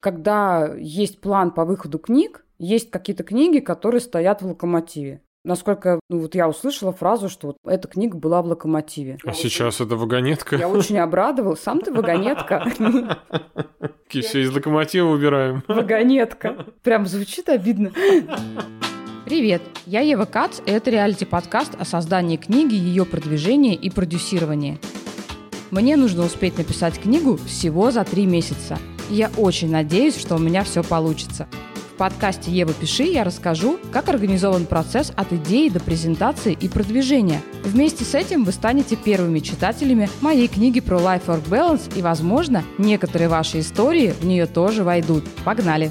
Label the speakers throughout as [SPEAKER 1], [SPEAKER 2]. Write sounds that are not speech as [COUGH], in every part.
[SPEAKER 1] когда есть план по выходу книг, есть какие-то книги, которые стоят в локомотиве. Насколько ну, вот я услышала фразу, что вот эта книга была в локомотиве.
[SPEAKER 2] А сейчас это вагонетка?
[SPEAKER 1] Я очень обрадовал. Сам ты вагонетка.
[SPEAKER 2] Все из локомотива убираем.
[SPEAKER 1] Вагонетка. Прям звучит обидно.
[SPEAKER 3] Привет, я Ева Кац, и это реалити-подкаст о создании книги, ее продвижении и продюсировании. Мне нужно успеть написать книгу всего за три месяца. И я очень надеюсь, что у меня все получится – подкасте «Ева, пиши» я расскажу, как организован процесс от идеи до презентации и продвижения. Вместе с этим вы станете первыми читателями моей книги про Life-Work Balance и, возможно, некоторые ваши истории в нее тоже войдут. Погнали!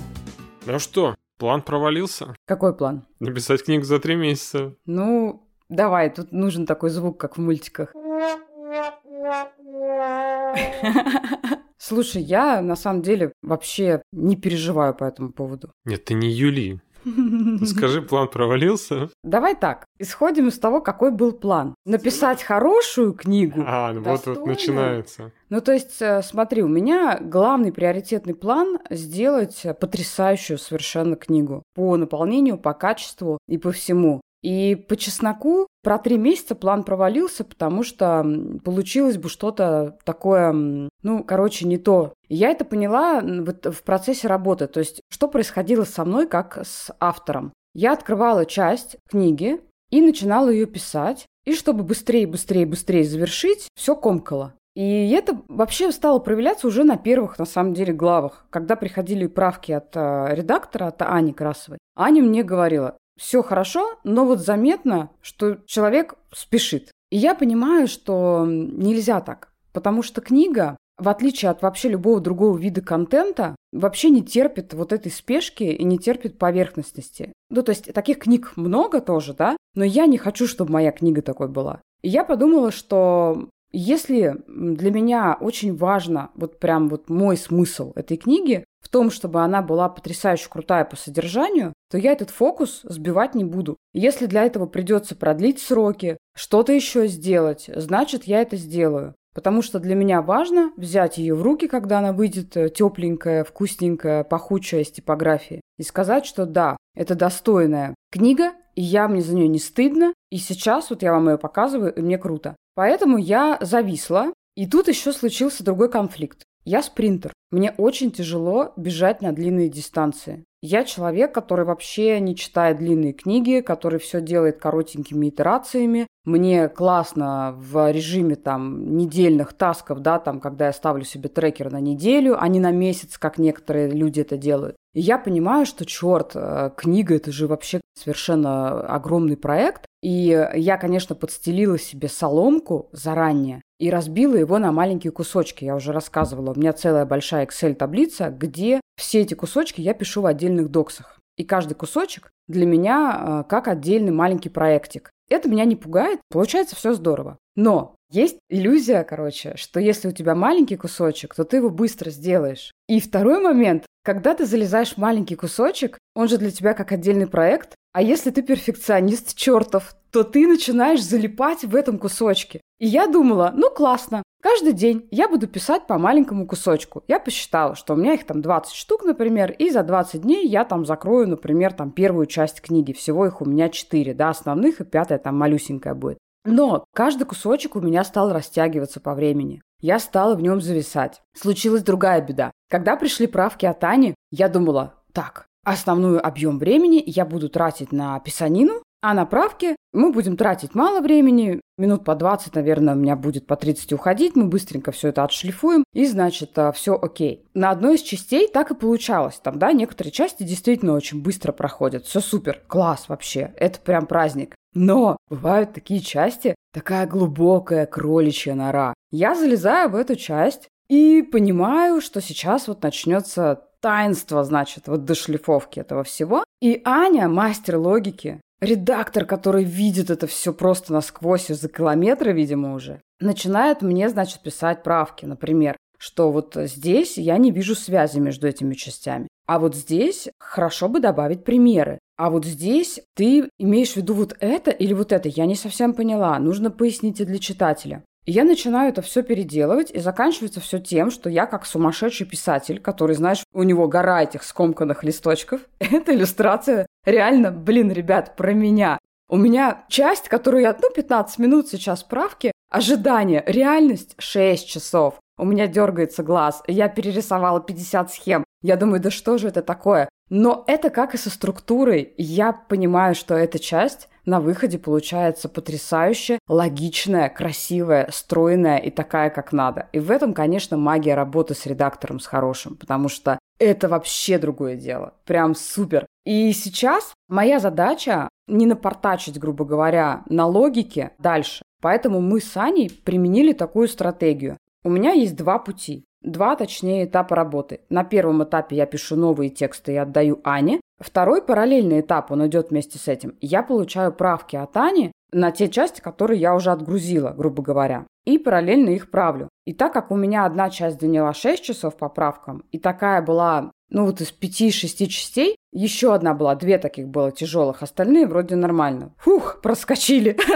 [SPEAKER 2] Ну что, план провалился?
[SPEAKER 1] Какой план?
[SPEAKER 2] Написать книгу за три месяца.
[SPEAKER 1] Ну, давай, тут нужен такой звук, как в мультиках. [LAUGHS] Слушай, я на самом деле вообще не переживаю по этому поводу.
[SPEAKER 2] Нет, ты не Юли. [LAUGHS] Скажи, план провалился?
[SPEAKER 1] Давай так. Исходим из того, какой был план. Написать хорошую книгу.
[SPEAKER 2] А, ну вот вот начинается.
[SPEAKER 1] Ну, то есть, э, смотри, у меня главный приоритетный план сделать потрясающую совершенно книгу по наполнению, по качеству и по всему. И по чесноку про три месяца план провалился, потому что получилось бы что-то такое, ну, короче, не то. Я это поняла вот в процессе работы. То есть, что происходило со мной как с автором. Я открывала часть книги и начинала ее писать. И чтобы быстрее, быстрее, быстрее завершить, все комкало. И это вообще стало проявляться уже на первых, на самом деле, главах, когда приходили правки от э, редактора, от Ани Красовой. Аня мне говорила, все хорошо, но вот заметно, что человек спешит. И я понимаю, что нельзя так, потому что книга, в отличие от вообще любого другого вида контента, вообще не терпит вот этой спешки и не терпит поверхностности. Ну, то есть таких книг много тоже, да, но я не хочу, чтобы моя книга такой была. И я подумала, что если для меня очень важно, вот прям вот мой смысл этой книги в том, чтобы она была потрясающе крутая по содержанию, то я этот фокус сбивать не буду. Если для этого придется продлить сроки, что-то еще сделать, значит, я это сделаю. Потому что для меня важно взять ее в руки, когда она выйдет э, тепленькая, вкусненькая, пахучая с типографии, и сказать, что да, это достойная книга, и я мне за нее не стыдно, и сейчас вот я вам ее показываю, и мне круто. Поэтому я зависла, и тут еще случился другой конфликт. Я спринтер. Мне очень тяжело бежать на длинные дистанции. Я человек, который вообще не читает длинные книги, который все делает коротенькими итерациями. Мне классно в режиме там недельных тасков, да, там, когда я ставлю себе трекер на неделю, а не на месяц, как некоторые люди это делают. И я понимаю, что, черт, э, книга это же вообще совершенно огромный проект. И я, конечно, подстелила себе соломку заранее и разбила его на маленькие кусочки. Я уже рассказывала, у меня целая большая Excel-таблица, где все эти кусочки я пишу в отдельных доксах. И каждый кусочек для меня э, как отдельный маленький проектик. Это меня не пугает, получается все здорово. Но есть иллюзия, короче, что если у тебя маленький кусочек, то ты его быстро сделаешь. И второй момент, когда ты залезаешь в маленький кусочек, он же для тебя как отдельный проект, а если ты перфекционист чертов, то ты начинаешь залипать в этом кусочке. И я думала, ну классно, каждый день я буду писать по маленькому кусочку. Я посчитала, что у меня их там 20 штук, например, и за 20 дней я там закрою, например, там первую часть книги. Всего их у меня 4, да, основных, и пятая там малюсенькая будет. Но каждый кусочек у меня стал растягиваться по времени. Я стала в нем зависать. Случилась другая беда. Когда пришли правки от Ани, я думала, так, основной объем времени я буду тратить на писанину, а на правки мы будем тратить мало времени, минут по 20, наверное, у меня будет по 30 уходить, мы быстренько все это отшлифуем, и, значит, а, все окей. На одной из частей так и получалось. Там, да, некоторые части действительно очень быстро проходят. Все супер, класс вообще, это прям праздник. Но бывают такие части, такая глубокая кроличья нора. Я залезаю в эту часть и понимаю, что сейчас вот начнется таинство, значит, вот до шлифовки этого всего. И Аня, мастер логики, редактор, который видит это все просто насквозь за километры, видимо, уже, начинает мне, значит, писать правки, например, что вот здесь я не вижу связи между этими частями. А вот здесь хорошо бы добавить примеры. А вот здесь ты имеешь в виду вот это или вот это? Я не совсем поняла. Нужно пояснить и для читателя. Я начинаю это все переделывать, и заканчивается все тем, что я как сумасшедший писатель, который, знаешь, у него гора этих скомканных листочков, [LAUGHS] эта иллюстрация реально, блин, ребят, про меня. У меня часть, которую я, ну, 15 минут сейчас правки, ожидание, реальность 6 часов. У меня дергается глаз, я перерисовала 50 схем. Я думаю, да что же это такое? Но это как и со структурой. Я понимаю, что эта часть на выходе получается потрясающе, логичная, красивая, стройная и такая, как надо. И в этом, конечно, магия работы с редактором, с хорошим, потому что это вообще другое дело. Прям супер. И сейчас моя задача не напортачить, грубо говоря, на логике дальше. Поэтому мы с Аней применили такую стратегию. У меня есть два пути. Два, точнее, этапа работы. На первом этапе я пишу новые тексты и отдаю Ане. Второй параллельный этап, он идет вместе с этим. Я получаю правки от Ани на те части, которые я уже отгрузила, грубо говоря. И параллельно их правлю. И так как у меня одна часть заняла 6 часов по правкам, и такая была, ну вот из 5-6 частей, еще одна была, две таких было тяжелых, остальные вроде нормально. Фух, проскочили. [LAUGHS]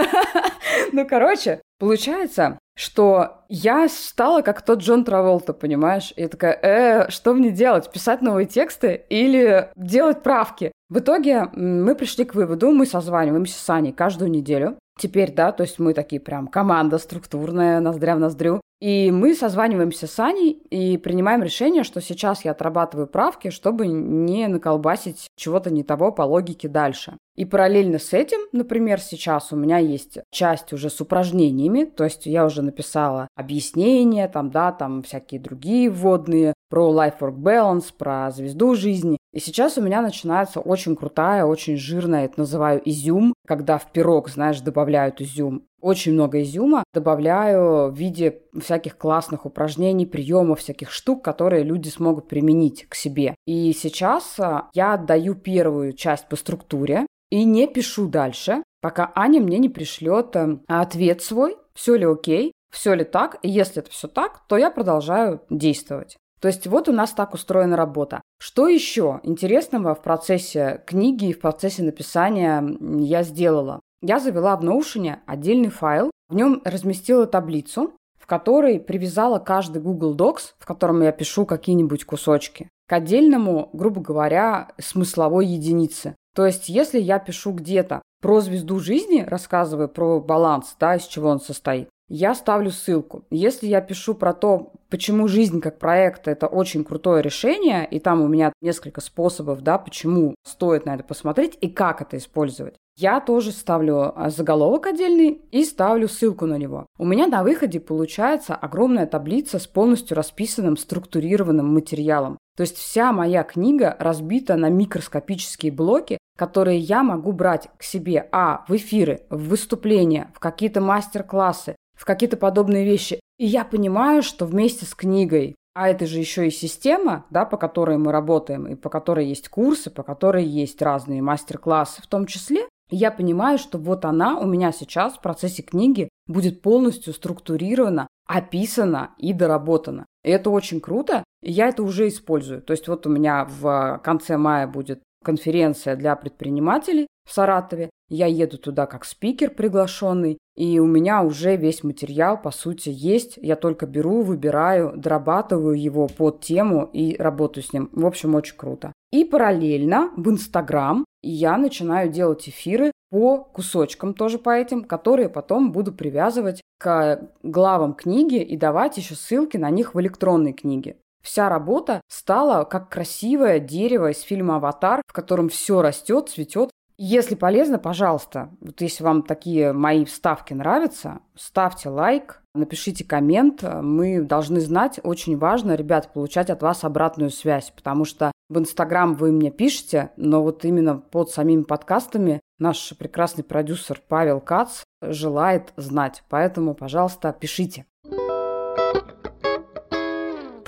[SPEAKER 1] Ну, короче, получается, что я стала как тот Джон Траволта, понимаешь? Я такая, э, что мне делать? Писать новые тексты или делать правки? В итоге мы пришли к выводу, мы созваниваемся с Аней каждую неделю. Теперь, да, то есть мы такие прям команда структурная, ноздря в ноздрю. И мы созваниваемся с Аней и принимаем решение, что сейчас я отрабатываю правки, чтобы не наколбасить чего-то не того по логике дальше. И параллельно с этим, например, сейчас у меня есть часть уже с упражнениями, то есть я уже написала объяснения, там, да, там всякие другие вводные про life-work balance, про звезду жизни. И сейчас у меня начинается очень крутая, очень жирная, это называю изюм, когда в пирог, знаешь, добавляют изюм. Очень много изюма добавляю в виде всяких классных упражнений, приемов, всяких штук, которые люди смогут применить к себе. И сейчас а, я отдаю первую часть по структуре, и не пишу дальше, пока Аня мне не пришлет э, ответ свой, все ли окей, все ли так, и если это все так, то я продолжаю действовать. То есть вот у нас так устроена работа. Что еще интересного в процессе книги и в процессе написания я сделала? Я завела в Notion отдельный файл, в нем разместила таблицу, в которой привязала каждый Google Docs, в котором я пишу какие-нибудь кусочки, к отдельному, грубо говоря, смысловой единице. То есть, если я пишу где-то про звезду жизни, рассказываю про баланс, да, из чего он состоит, я ставлю ссылку. Если я пишу про то, почему жизнь как проект – это очень крутое решение, и там у меня несколько способов, да, почему стоит на это посмотреть и как это использовать, я тоже ставлю а, заголовок отдельный и ставлю ссылку на него. У меня на выходе получается огромная таблица с полностью расписанным структурированным материалом. То есть вся моя книга разбита на микроскопические блоки, которые я могу брать к себе, а, в эфиры, в выступления, в какие-то мастер-классы, в какие-то подобные вещи. И я понимаю, что вместе с книгой, а это же еще и система, да, по которой мы работаем, и по которой есть курсы, по которой есть разные мастер-классы в том числе, я понимаю, что вот она у меня сейчас в процессе книги будет полностью структурирована, описана и доработана. И это очень круто, и я это уже использую. То есть вот у меня в конце мая будет конференция для предпринимателей в Саратове. Я еду туда как спикер приглашенный, и у меня уже весь материал, по сути, есть. Я только беру, выбираю, дорабатываю его под тему и работаю с ним. В общем, очень круто. И параллельно в Инстаграм я начинаю делать эфиры по кусочкам тоже по этим, которые потом буду привязывать к главам книги и давать еще ссылки на них в электронной книге. Вся работа стала как красивое дерево из фильма «Аватар», в котором все растет, цветет. Если полезно, пожалуйста, вот если вам такие мои вставки нравятся, ставьте лайк, напишите коммент. Мы должны знать, очень важно, ребят, получать от вас обратную связь, потому что в Инстаграм вы мне пишете, но вот именно под самими подкастами наш прекрасный продюсер Павел Кац желает знать. Поэтому, пожалуйста, пишите.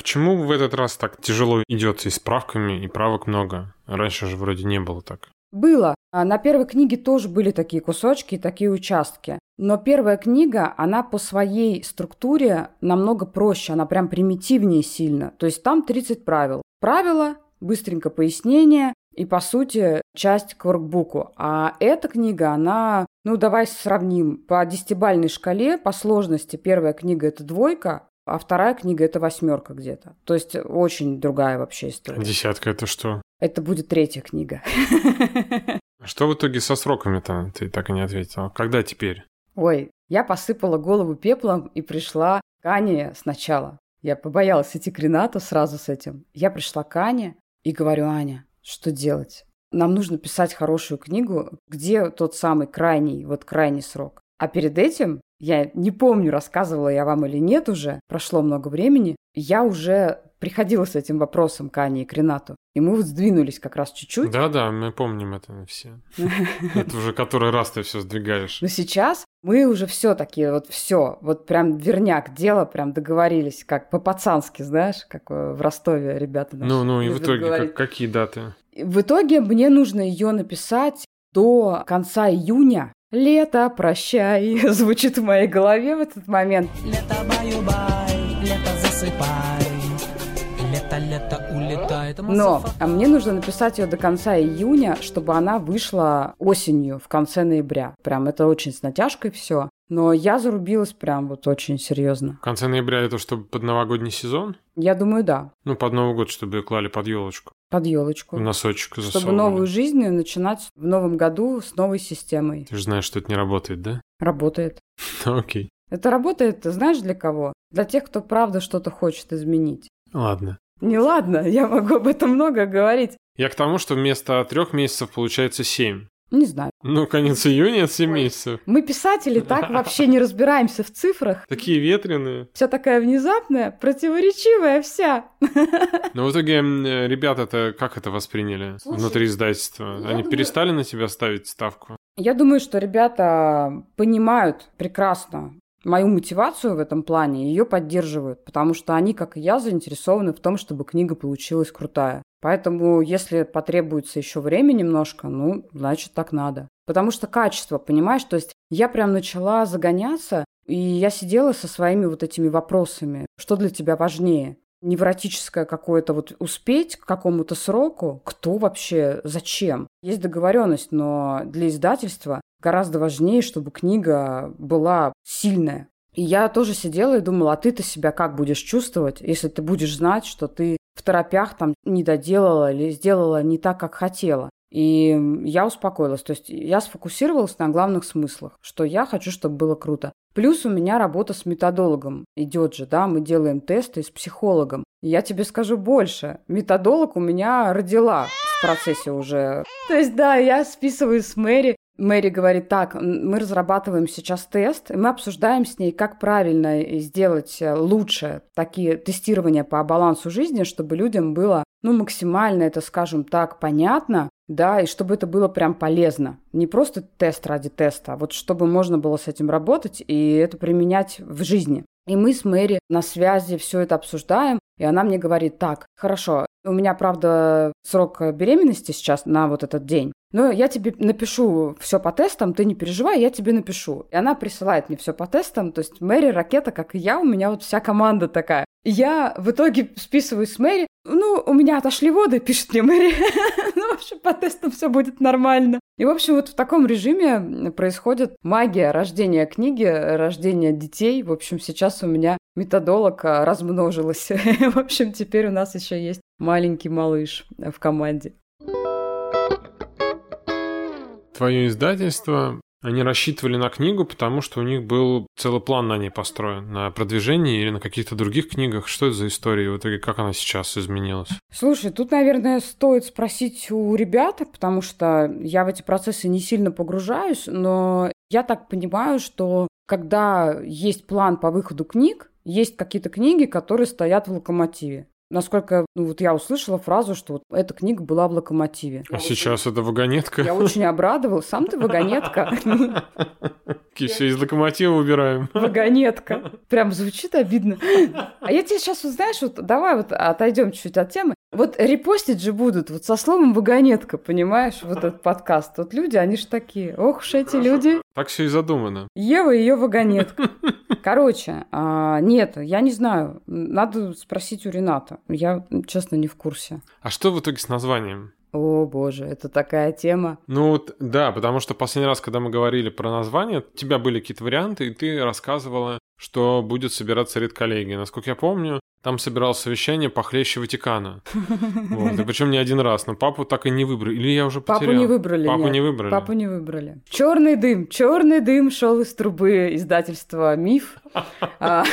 [SPEAKER 2] Почему в этот раз так тяжело идет и с правками, и правок много? Раньше же вроде не было так.
[SPEAKER 1] Было. А на первой книге тоже были такие кусочки, такие участки. Но первая книга, она по своей структуре намного проще, она прям примитивнее сильно. То есть там 30 правил. Правила, быстренько пояснение, и, по сути, часть к воркбуку. А эта книга, она, ну, давай сравним, по десятибальной шкале, по сложности, первая книга – это двойка, а вторая книга – это восьмерка где-то. То есть очень другая вообще история.
[SPEAKER 2] Десятка – это что?
[SPEAKER 1] Это будет третья книга.
[SPEAKER 2] Что в итоге со сроками-то? Ты так и не ответила. Когда теперь?
[SPEAKER 1] Ой, я посыпала голову пеплом и пришла к Ане сначала. Я побоялась идти к Ренату сразу с этим. Я пришла к Ане и говорю, Аня, что делать? Нам нужно писать хорошую книгу, где тот самый крайний, вот крайний срок. А перед этим, я не помню, рассказывала я вам или нет уже, прошло много времени, я уже приходила с этим вопросом к Ане и к Ренату. И мы вот сдвинулись как раз чуть-чуть.
[SPEAKER 2] Да-да, мы помним это все. [LAUGHS] Это уже который раз ты все сдвигаешь.
[SPEAKER 1] Но сейчас мы уже все такие, вот все, вот прям верняк дело, прям договорились, как по-пацански, знаешь, как в Ростове ребята
[SPEAKER 2] Ну, ну и в итоге какие даты?
[SPEAKER 1] В итоге мне нужно ее написать до конца июня. Лето, прощай, [LAUGHS] звучит в моей голове в этот момент. Лето, баю-бай, лето, засыпай лето, лето улетает. Но а мне нужно написать ее до конца июня, чтобы она вышла осенью, в конце ноября. Прям это очень с натяжкой все. Но я зарубилась прям вот очень серьезно.
[SPEAKER 2] В конце ноября это чтобы под новогодний сезон?
[SPEAKER 1] Я думаю, да.
[SPEAKER 2] Ну, под Новый год, чтобы ее клали под елочку.
[SPEAKER 1] Под елочку.
[SPEAKER 2] Носочек
[SPEAKER 1] засовывали. Чтобы новую жизнь начинать в новом году с новой системой.
[SPEAKER 2] Ты же знаешь, что это не работает, да?
[SPEAKER 1] Работает. [LAUGHS]
[SPEAKER 2] Окей.
[SPEAKER 1] Это работает, знаешь, для кого? Для тех, кто правда что-то хочет изменить.
[SPEAKER 2] Ладно.
[SPEAKER 1] Не ладно, я могу об этом много говорить.
[SPEAKER 2] Я к тому, что вместо трех месяцев получается семь.
[SPEAKER 1] Не знаю.
[SPEAKER 2] Ну, конец июня это 7 месяцев.
[SPEAKER 1] Мы писатели так вообще не разбираемся в цифрах.
[SPEAKER 2] Такие ветреные.
[SPEAKER 1] Вся такая внезапная, противоречивая вся.
[SPEAKER 2] Но в итоге ребята-то как это восприняли Слушай, внутри издательства? Они думаю... перестали на тебя ставить ставку?
[SPEAKER 1] Я думаю, что ребята понимают прекрасно, мою мотивацию в этом плане, ее поддерживают, потому что они, как и я, заинтересованы в том, чтобы книга получилась крутая. Поэтому, если потребуется еще время немножко, ну, значит, так надо. Потому что качество, понимаешь, то есть я прям начала загоняться, и я сидела со своими вот этими вопросами. Что для тебя важнее? невротическое какое-то вот успеть к какому-то сроку, кто вообще, зачем. Есть договоренность, но для издательства гораздо важнее, чтобы книга была сильная. И я тоже сидела и думала, а ты-то себя как будешь чувствовать, если ты будешь знать, что ты в торопях там не доделала или сделала не так, как хотела. И я успокоилась. То есть я сфокусировалась на главных смыслах, что я хочу, чтобы было круто. Плюс у меня работа с методологом идет же, да, мы делаем тесты с психологом. Я тебе скажу больше. Методолог у меня родила в процессе уже. То есть, да, я списываю с Мэри Мэри говорит, так, мы разрабатываем сейчас тест, и мы обсуждаем с ней, как правильно сделать э, лучше такие тестирования по балансу жизни, чтобы людям было, ну, максимально это, скажем так, понятно, да, и чтобы это было прям полезно. Не просто тест ради теста, а вот чтобы можно было с этим работать и это применять в жизни. И мы с Мэри на связи все это обсуждаем, и она мне говорит, так, хорошо, у меня, правда, срок беременности сейчас на вот этот день, но я тебе напишу все по тестам, ты не переживай, я тебе напишу. И она присылает мне все по тестам, то есть Мэри ракета, как и я, у меня вот вся команда такая. Я в итоге списываю с Мэри, ну, у меня отошли воды, пишет мне Мэри. [LAUGHS] ну, в общем, по тестам все будет нормально. И, в общем, вот в таком режиме происходит магия рождения книги, рождения детей. В общем, сейчас у меня методолог а, размножилась. [LAUGHS] в общем, теперь у нас еще есть маленький малыш в команде.
[SPEAKER 2] Твое издательство они рассчитывали на книгу, потому что у них был целый план на ней построен, на продвижении или на каких-то других книгах. Что это за история? В итоге как она сейчас изменилась?
[SPEAKER 1] Слушай, тут, наверное, стоит спросить у ребят, потому что я в эти процессы не сильно погружаюсь, но я так понимаю, что когда есть план по выходу книг, есть какие-то книги, которые стоят в локомотиве. Насколько ну, вот я услышала фразу, что вот эта книга была в локомотиве.
[SPEAKER 2] А я сейчас очень... это вагонетка?
[SPEAKER 1] Я очень обрадовалась. Сам ты вагонетка.
[SPEAKER 2] Все из локомотива убираем.
[SPEAKER 1] Вагонетка. Прям звучит обидно. А я тебе сейчас, вот, знаешь, вот давай вот отойдем чуть-чуть от темы. Вот репостить же будут вот со словом вагонетка, понимаешь, вот этот подкаст. Вот люди, они же такие. Ох уж эти люди.
[SPEAKER 2] Так все и задумано.
[SPEAKER 1] Ева и ее вагонетка. [LAUGHS] Короче, а, нет, я не знаю. Надо спросить у Рената. Я, честно, не в курсе.
[SPEAKER 2] А что в итоге с названием?
[SPEAKER 1] О боже, это такая тема.
[SPEAKER 2] Ну вот, да, потому что последний раз, когда мы говорили про название, у тебя были какие-то варианты, и ты рассказывала, что будет собираться редколлегия. Насколько я помню, там собиралось совещание похлеще Ватикана. Вот. И причем не один раз. Но папу так и не выбрали. Или я уже потерял?
[SPEAKER 1] Папу не выбрали.
[SPEAKER 2] Папу
[SPEAKER 1] нет.
[SPEAKER 2] не выбрали.
[SPEAKER 1] Папу не выбрали. Черный дым, черный дым шел из трубы издательства Миф. А,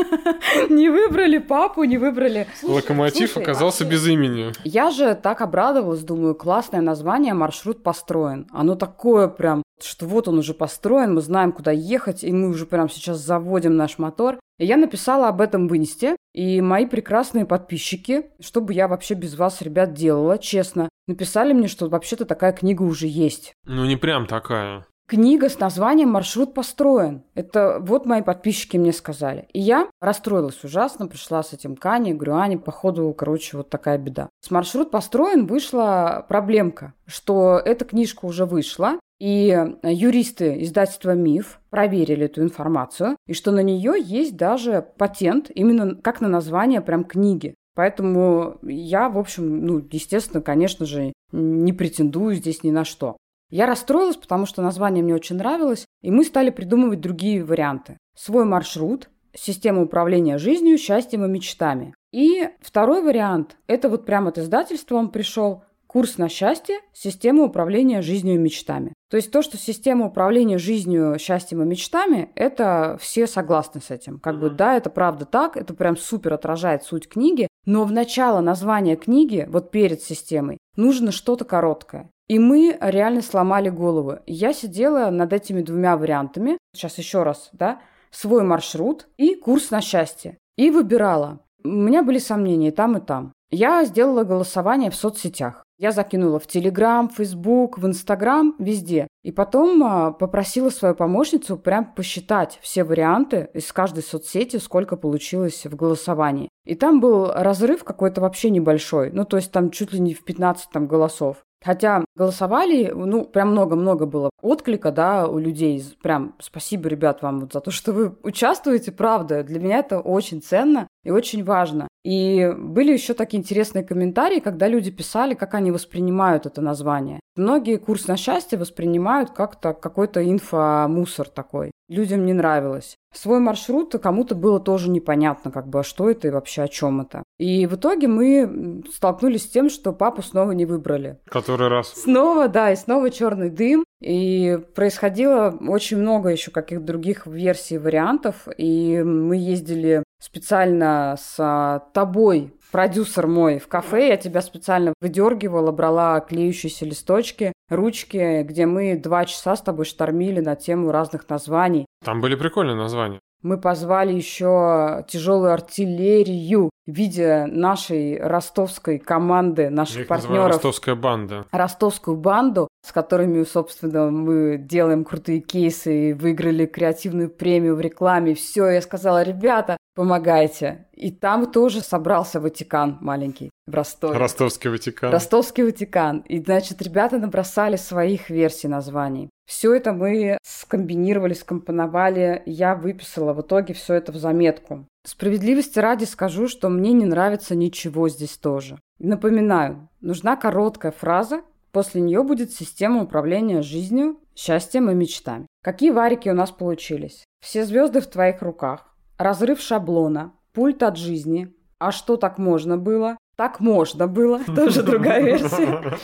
[SPEAKER 1] [LAUGHS] не выбрали папу, не выбрали.
[SPEAKER 2] Локомотив оказался
[SPEAKER 1] вообще-
[SPEAKER 2] без имени.
[SPEAKER 1] Я же так обрадовалась, думаю, классное название, маршрут построен. Оно такое прям, что вот он уже построен, мы знаем, куда ехать, и мы уже прям сейчас заводим наш мотор. И я написала об этом в Инсте, и мои прекрасные подписчики, что бы я вообще без вас, ребят, делала, честно, написали мне, что вообще-то такая книга уже есть.
[SPEAKER 2] Ну, не прям такая.
[SPEAKER 1] Книга с названием «Маршрут построен». Это вот мои подписчики мне сказали. И я расстроилась ужасно, пришла с этим к Ане, говорю, Аня, походу, короче, вот такая беда. С «Маршрут построен» вышла проблемка, что эта книжка уже вышла, и юристы издательства «Миф» проверили эту информацию, и что на нее есть даже патент именно как на название прям книги. Поэтому я, в общем, ну, естественно, конечно же, не претендую здесь ни на что. Я расстроилась, потому что название мне очень нравилось, и мы стали придумывать другие варианты. Свой маршрут, система управления жизнью, счастьем и мечтами. И второй вариант, это вот прямо от издательства он пришел, курс на счастье, система управления жизнью и мечтами. То есть то, что система управления жизнью, счастьем и мечтами, это все согласны с этим. Как бы да, это правда так, это прям супер отражает суть книги, но в начало названия книги, вот перед системой, нужно что-то короткое. И мы реально сломали голову. Я сидела над этими двумя вариантами, сейчас еще раз, да, свой маршрут и курс на счастье. И выбирала. У меня были сомнения и там, и там. Я сделала голосование в соцсетях. Я закинула в Телеграм, Фейсбук, в Инстаграм, везде. И потом а, попросила свою помощницу прям посчитать все варианты из каждой соцсети, сколько получилось в голосовании. И там был разрыв какой-то вообще небольшой. Ну, то есть там чуть ли не в 15 там, голосов. Хотя голосовали, ну, прям много-много было отклика, да, у людей. Прям спасибо, ребят, вам вот за то, что вы участвуете, правда. Для меня это очень ценно и очень важно. И были еще такие интересные комментарии, когда люди писали, как они воспринимают это название. Многие курс на счастье воспринимают как-то какой-то инфомусор такой. Людям не нравилось. Свой маршрут кому-то было тоже непонятно, как бы, а что это и вообще о чем это. И в итоге мы столкнулись с тем, что папу снова не выбрали.
[SPEAKER 2] Который раз.
[SPEAKER 1] Снова, да, и снова черный дым. И происходило очень много еще каких-то других версий, вариантов. И мы ездили специально с тобой, продюсер мой, в кафе. Я тебя специально выдергивала, брала клеющиеся листочки, ручки, где мы два часа с тобой штормили на тему разных названий.
[SPEAKER 2] Там были прикольные названия.
[SPEAKER 1] Мы позвали еще тяжелую артиллерию в виде нашей ростовской команды,
[SPEAKER 2] Я
[SPEAKER 1] наших
[SPEAKER 2] их называю
[SPEAKER 1] партнеров
[SPEAKER 2] ростовская банда.
[SPEAKER 1] ростовскую банду, с которыми, собственно, мы делаем крутые кейсы и выиграли креативную премию в рекламе. Все, я сказала, ребята, помогайте. И там тоже собрался Ватикан маленький в Ростове.
[SPEAKER 2] Ростовский Ватикан.
[SPEAKER 1] Ростовский Ватикан. И, значит, ребята набросали своих версий названий. Все это мы скомбинировали, скомпоновали. Я выписала в итоге все это в заметку. Справедливости ради скажу, что мне не нравится ничего здесь тоже. Напоминаю, нужна короткая фраза, после нее будет система управления жизнью, счастьем и мечтами. Какие варики у нас получились? Все звезды в твоих руках, разрыв шаблона, пульт от жизни. А что так можно было? Так можно было, [LAUGHS] тоже другая версия.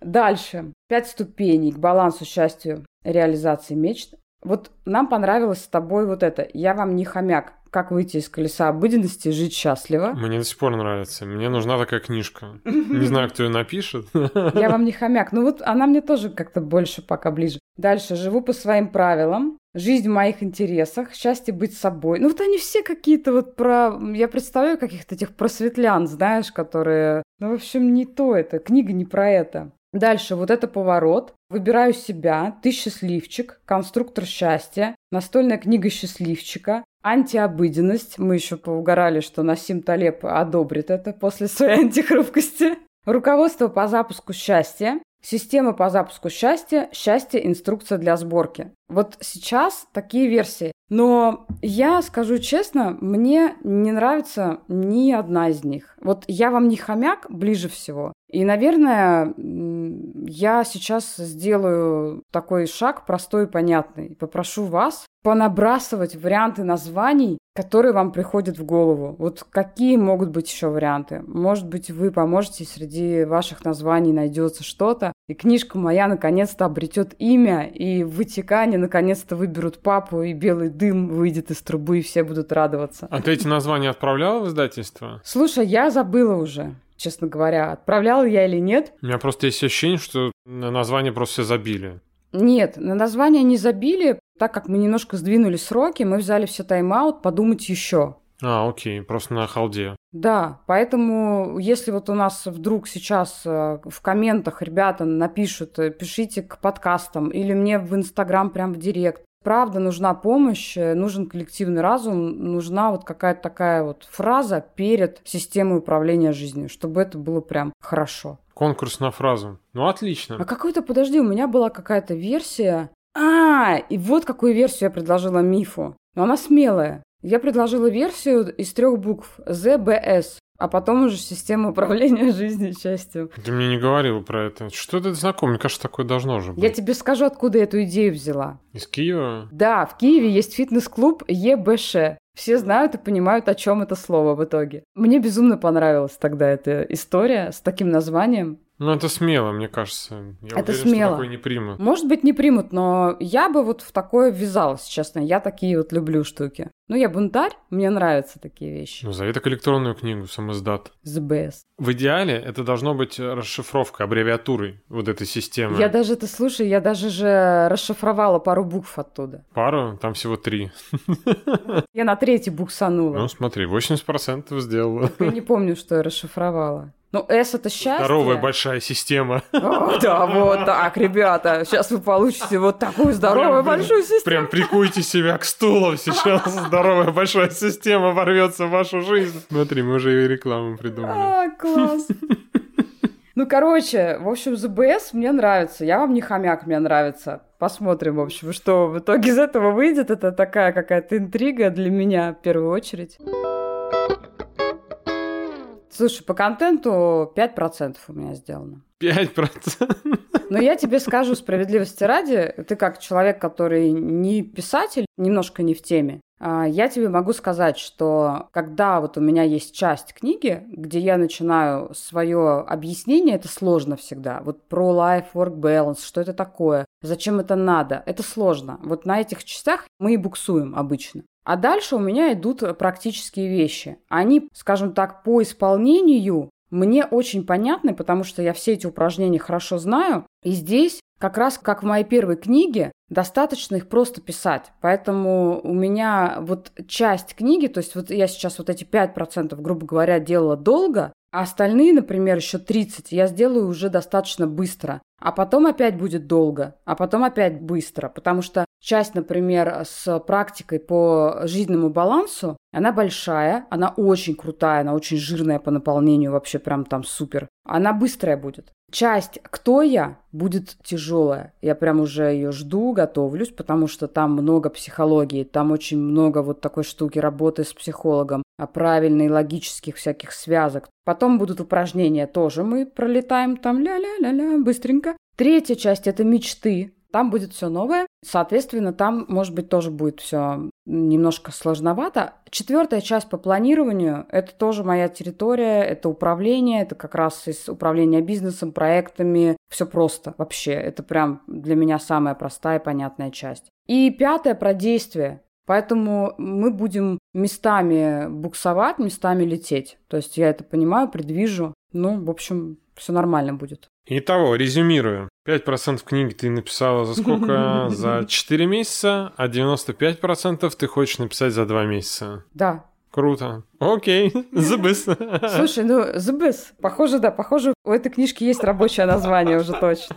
[SPEAKER 1] Дальше. Пять ступеней к балансу, счастью, реализации мечт. Вот нам понравилось с тобой вот это. Я вам не хомяк. Как выйти из колеса обыденности, жить счастливо.
[SPEAKER 2] Мне до сих пор нравится. Мне нужна такая книжка. [LAUGHS] Не знаю, кто ее напишет.
[SPEAKER 1] Я вам не хомяк. Ну вот она мне тоже как-то больше пока ближе. Дальше. Живу по своим правилам. Жизнь в моих интересах. Счастье быть собой. Ну вот они все какие-то вот про... Я представляю каких-то этих просветлян, знаешь, которые... Ну, в общем, не то это. Книга не про это. Дальше вот это поворот. Выбираю себя, ты счастливчик, конструктор счастья, настольная книга счастливчика, антиобыденность. Мы еще поугорали, что Насим Талеб одобрит это после своей [LAUGHS] антихрупкости. Руководство по запуску счастья, система по запуску счастья, счастье, инструкция для сборки. Вот сейчас такие версии. Но я скажу честно, мне не нравится ни одна из них. Вот я вам не хомяк ближе всего. И, наверное, я сейчас сделаю такой шаг простой и понятный. Попрошу вас понабрасывать варианты названий, которые вам приходят в голову. Вот какие могут быть еще варианты? Может быть, вы поможете, среди ваших названий найдется что-то, и книжка моя наконец-то обретет имя, и в Ватикане наконец-то выберут папу, и белый дым выйдет из трубы, и все будут радоваться.
[SPEAKER 2] А ты эти названия отправляла в издательство?
[SPEAKER 1] Слушай, я забыла уже честно говоря, отправляла я или нет.
[SPEAKER 2] У меня просто есть ощущение, что на название просто все забили.
[SPEAKER 1] Нет, на название не забили, так как мы немножко сдвинули сроки, мы взяли все тайм-аут подумать еще.
[SPEAKER 2] А, окей, просто на халде.
[SPEAKER 1] Да, поэтому если вот у нас вдруг сейчас э, в комментах ребята напишут, э, пишите к подкастам или мне в Инстаграм прям в директ, правда нужна помощь, э, нужен коллективный разум, нужна вот какая-то такая вот фраза перед системой управления жизнью, чтобы это было прям хорошо.
[SPEAKER 2] Конкурс на фразу. Ну, отлично.
[SPEAKER 1] А какой-то, подожди, у меня была какая-то версия. А, и вот какую версию я предложила мифу. Но она смелая. Я предложила версию из трех букв ZBS а потом уже система управления [LAUGHS] жизнью счастьем.
[SPEAKER 2] Ты мне не говорил про это. Что это знакомо? Мне кажется, такое должно уже быть.
[SPEAKER 1] Я тебе скажу, откуда я эту идею взяла.
[SPEAKER 2] Из Киева?
[SPEAKER 1] Да, в Киеве есть фитнес-клуб ЕБШ. Все знают и понимают, о чем это слово в итоге. Мне безумно понравилась тогда эта история с таким названием.
[SPEAKER 2] Ну, это смело, мне кажется. Я
[SPEAKER 1] это
[SPEAKER 2] уверен,
[SPEAKER 1] смело.
[SPEAKER 2] Что такое не примут.
[SPEAKER 1] Может быть, не примут, но я бы вот в такое ввязалась, честно. Я такие вот люблю штуки. Ну, я бунтарь, мне нравятся такие вещи.
[SPEAKER 2] Ну, зови так электронную книгу, самоздат.
[SPEAKER 1] The best.
[SPEAKER 2] В идеале это должно быть расшифровка, аббревиатурой вот этой системы.
[SPEAKER 1] Я даже, это слушай, я даже же расшифровала пару букв оттуда.
[SPEAKER 2] Пару? Там всего три.
[SPEAKER 1] Я на третий буксанула.
[SPEAKER 2] Ну, смотри, 80% сделала.
[SPEAKER 1] Я не помню, что я расшифровала. Ну, S это счастье.
[SPEAKER 2] Здоровая большая система.
[SPEAKER 1] О, да, вот так, ребята. Сейчас вы получите вот такую здоровую
[SPEAKER 2] Прям,
[SPEAKER 1] большую систему.
[SPEAKER 2] Прям прикуйте себя к стулу. Сейчас [LAUGHS] здоровая большая система ворвется в вашу жизнь. Смотри, мы уже и рекламу придумали.
[SPEAKER 1] А, класс. Ну, короче, в общем, ZBS мне нравится. Я вам не хомяк, мне нравится. Посмотрим, в общем, что в итоге из этого выйдет. Это такая какая-то интрига для меня в первую очередь. Слушай, по контенту 5% у меня сделано.
[SPEAKER 2] 5%?
[SPEAKER 1] Но я тебе скажу справедливости ради, ты как человек, который не писатель, немножко не в теме, а, я тебе могу сказать, что когда вот у меня есть часть книги, где я начинаю свое объяснение, это сложно всегда. Вот про life-work balance, что это такое, зачем это надо, это сложно. Вот на этих частях мы и буксуем обычно. А дальше у меня идут практические вещи. Они, скажем так, по исполнению мне очень понятны, потому что я все эти упражнения хорошо знаю. И здесь, как раз как в моей первой книге, достаточно их просто писать. Поэтому у меня вот часть книги, то есть вот я сейчас вот эти 5%, грубо говоря, делала долго, а остальные, например, еще 30 я сделаю уже достаточно быстро. А потом опять будет долго, а потом опять быстро, потому что часть, например, с практикой по жизненному балансу, она большая, она очень крутая, она очень жирная по наполнению, вообще прям там супер. Она быстрая будет. Часть «Кто я?» будет тяжелая. Я прям уже ее жду, готовлюсь, потому что там много психологии, там очень много вот такой штуки работы с психологом, а правильной логических всяких связок. Потом будут упражнения тоже, мы пролетаем там ля-ля-ля-ля быстренько. Третья часть – это мечты. Там будет все новое. Соответственно, там, может быть, тоже будет все немножко сложновато. Четвертая часть по планированию – это тоже моя территория, это управление, это как раз из управления бизнесом, проектами. Все просто вообще. Это прям для меня самая простая и понятная часть. И пятое про действие. Поэтому мы будем местами буксовать, местами лететь. То есть я это понимаю, предвижу. Ну, в общем, все нормально будет.
[SPEAKER 2] Итого, резюмирую. 5% книги ты написала за сколько? [LAUGHS] За 4 месяца, а 95% ты хочешь написать за 2 месяца.
[SPEAKER 1] Да.
[SPEAKER 2] Круто. Окей, [LAUGHS] забыс.
[SPEAKER 1] Слушай, ну, забыс. Похоже, да, похоже, у этой книжки есть рабочее название уже точно.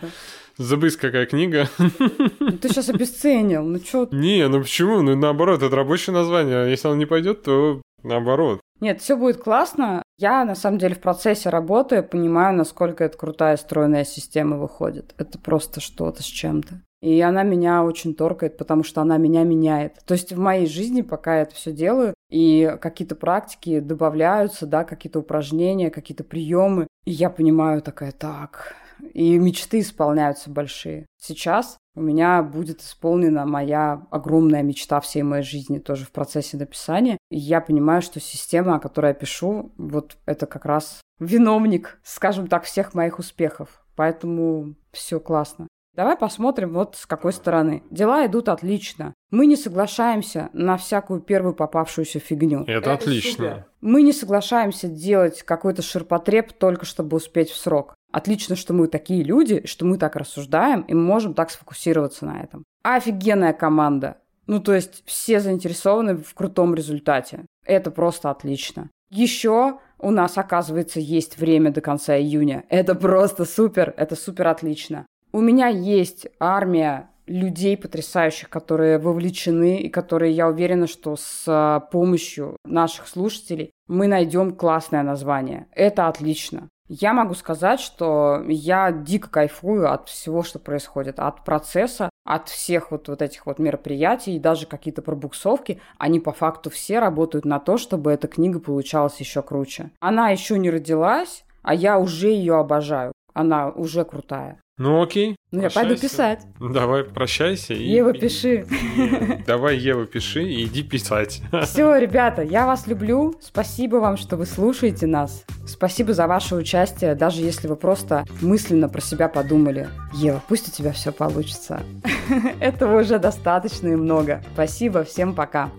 [SPEAKER 2] Забыс, какая книга.
[SPEAKER 1] Ну, ты сейчас обесценил, ну чё?
[SPEAKER 2] Не, ну почему? Ну наоборот, это рабочее название. А если оно не пойдет, то наоборот.
[SPEAKER 1] Нет, все будет классно. Я, на самом деле, в процессе работы понимаю, насколько это крутая стройная система выходит. Это просто что-то с чем-то. И она меня очень торкает, потому что она меня меняет. То есть в моей жизни, пока я это все делаю, и какие-то практики добавляются, да, какие-то упражнения, какие-то приемы, и я понимаю такая, так, и мечты исполняются большие. Сейчас у меня будет исполнена моя огромная мечта всей моей жизни тоже в процессе написания. И я понимаю, что система, о которой я пишу, вот это как раз виновник, скажем так, всех моих успехов. Поэтому все классно. Давай посмотрим вот с какой стороны. Дела идут отлично. Мы не соглашаемся на всякую первую попавшуюся фигню.
[SPEAKER 2] Это, Это отлично. Супер.
[SPEAKER 1] Мы не соглашаемся делать какой-то ширпотреб только чтобы успеть в срок. Отлично, что мы такие люди, что мы так рассуждаем, и мы можем так сфокусироваться на этом. Офигенная команда. Ну, то есть все заинтересованы в крутом результате. Это просто отлично. Еще у нас, оказывается, есть время до конца июня. Это просто супер, это супер отлично. У меня есть армия людей потрясающих, которые вовлечены и которые, я уверена, что с а, помощью наших слушателей мы найдем классное название. Это отлично. Я могу сказать, что я дико кайфую от всего, что происходит, от процесса, от всех вот, вот этих вот мероприятий, и даже какие-то пробуксовки, они по факту все работают на то, чтобы эта книга получалась еще круче. Она еще не родилась, а я уже ее обожаю. Она уже крутая.
[SPEAKER 2] Ну окей.
[SPEAKER 1] Ну я пойду писать.
[SPEAKER 2] Давай, прощайся.
[SPEAKER 1] И... Ева, пиши. [LAUGHS]
[SPEAKER 2] Давай, Ева, пиши и иди писать. [LAUGHS]
[SPEAKER 1] Все, ребята, я вас люблю. Спасибо вам, что вы слушаете нас. Спасибо за ваше участие, даже если вы просто мысленно про себя подумали. Ева, пусть у тебя все получится. [LAUGHS] Этого уже достаточно и много. Спасибо, всем пока.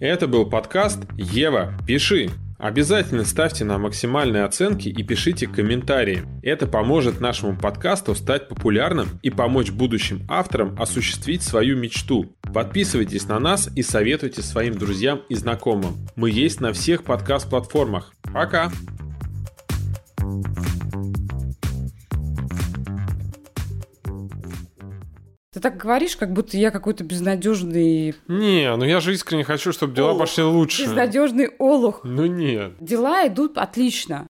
[SPEAKER 2] Это был подкаст «Ева, пиши». Обязательно ставьте нам максимальные оценки и пишите комментарии. Это поможет нашему подкасту стать популярным и помочь будущим авторам осуществить свою мечту. Подписывайтесь на нас и советуйте своим друзьям и знакомым. Мы есть на всех подкаст-платформах. Пока!
[SPEAKER 1] Ты так говоришь, как будто я какой-то безнадежный...
[SPEAKER 2] Не, ну я же искренне хочу, чтобы дела олух. пошли лучше.
[SPEAKER 1] Безнадежный олух.
[SPEAKER 2] Ну нет.
[SPEAKER 1] Дела идут отлично.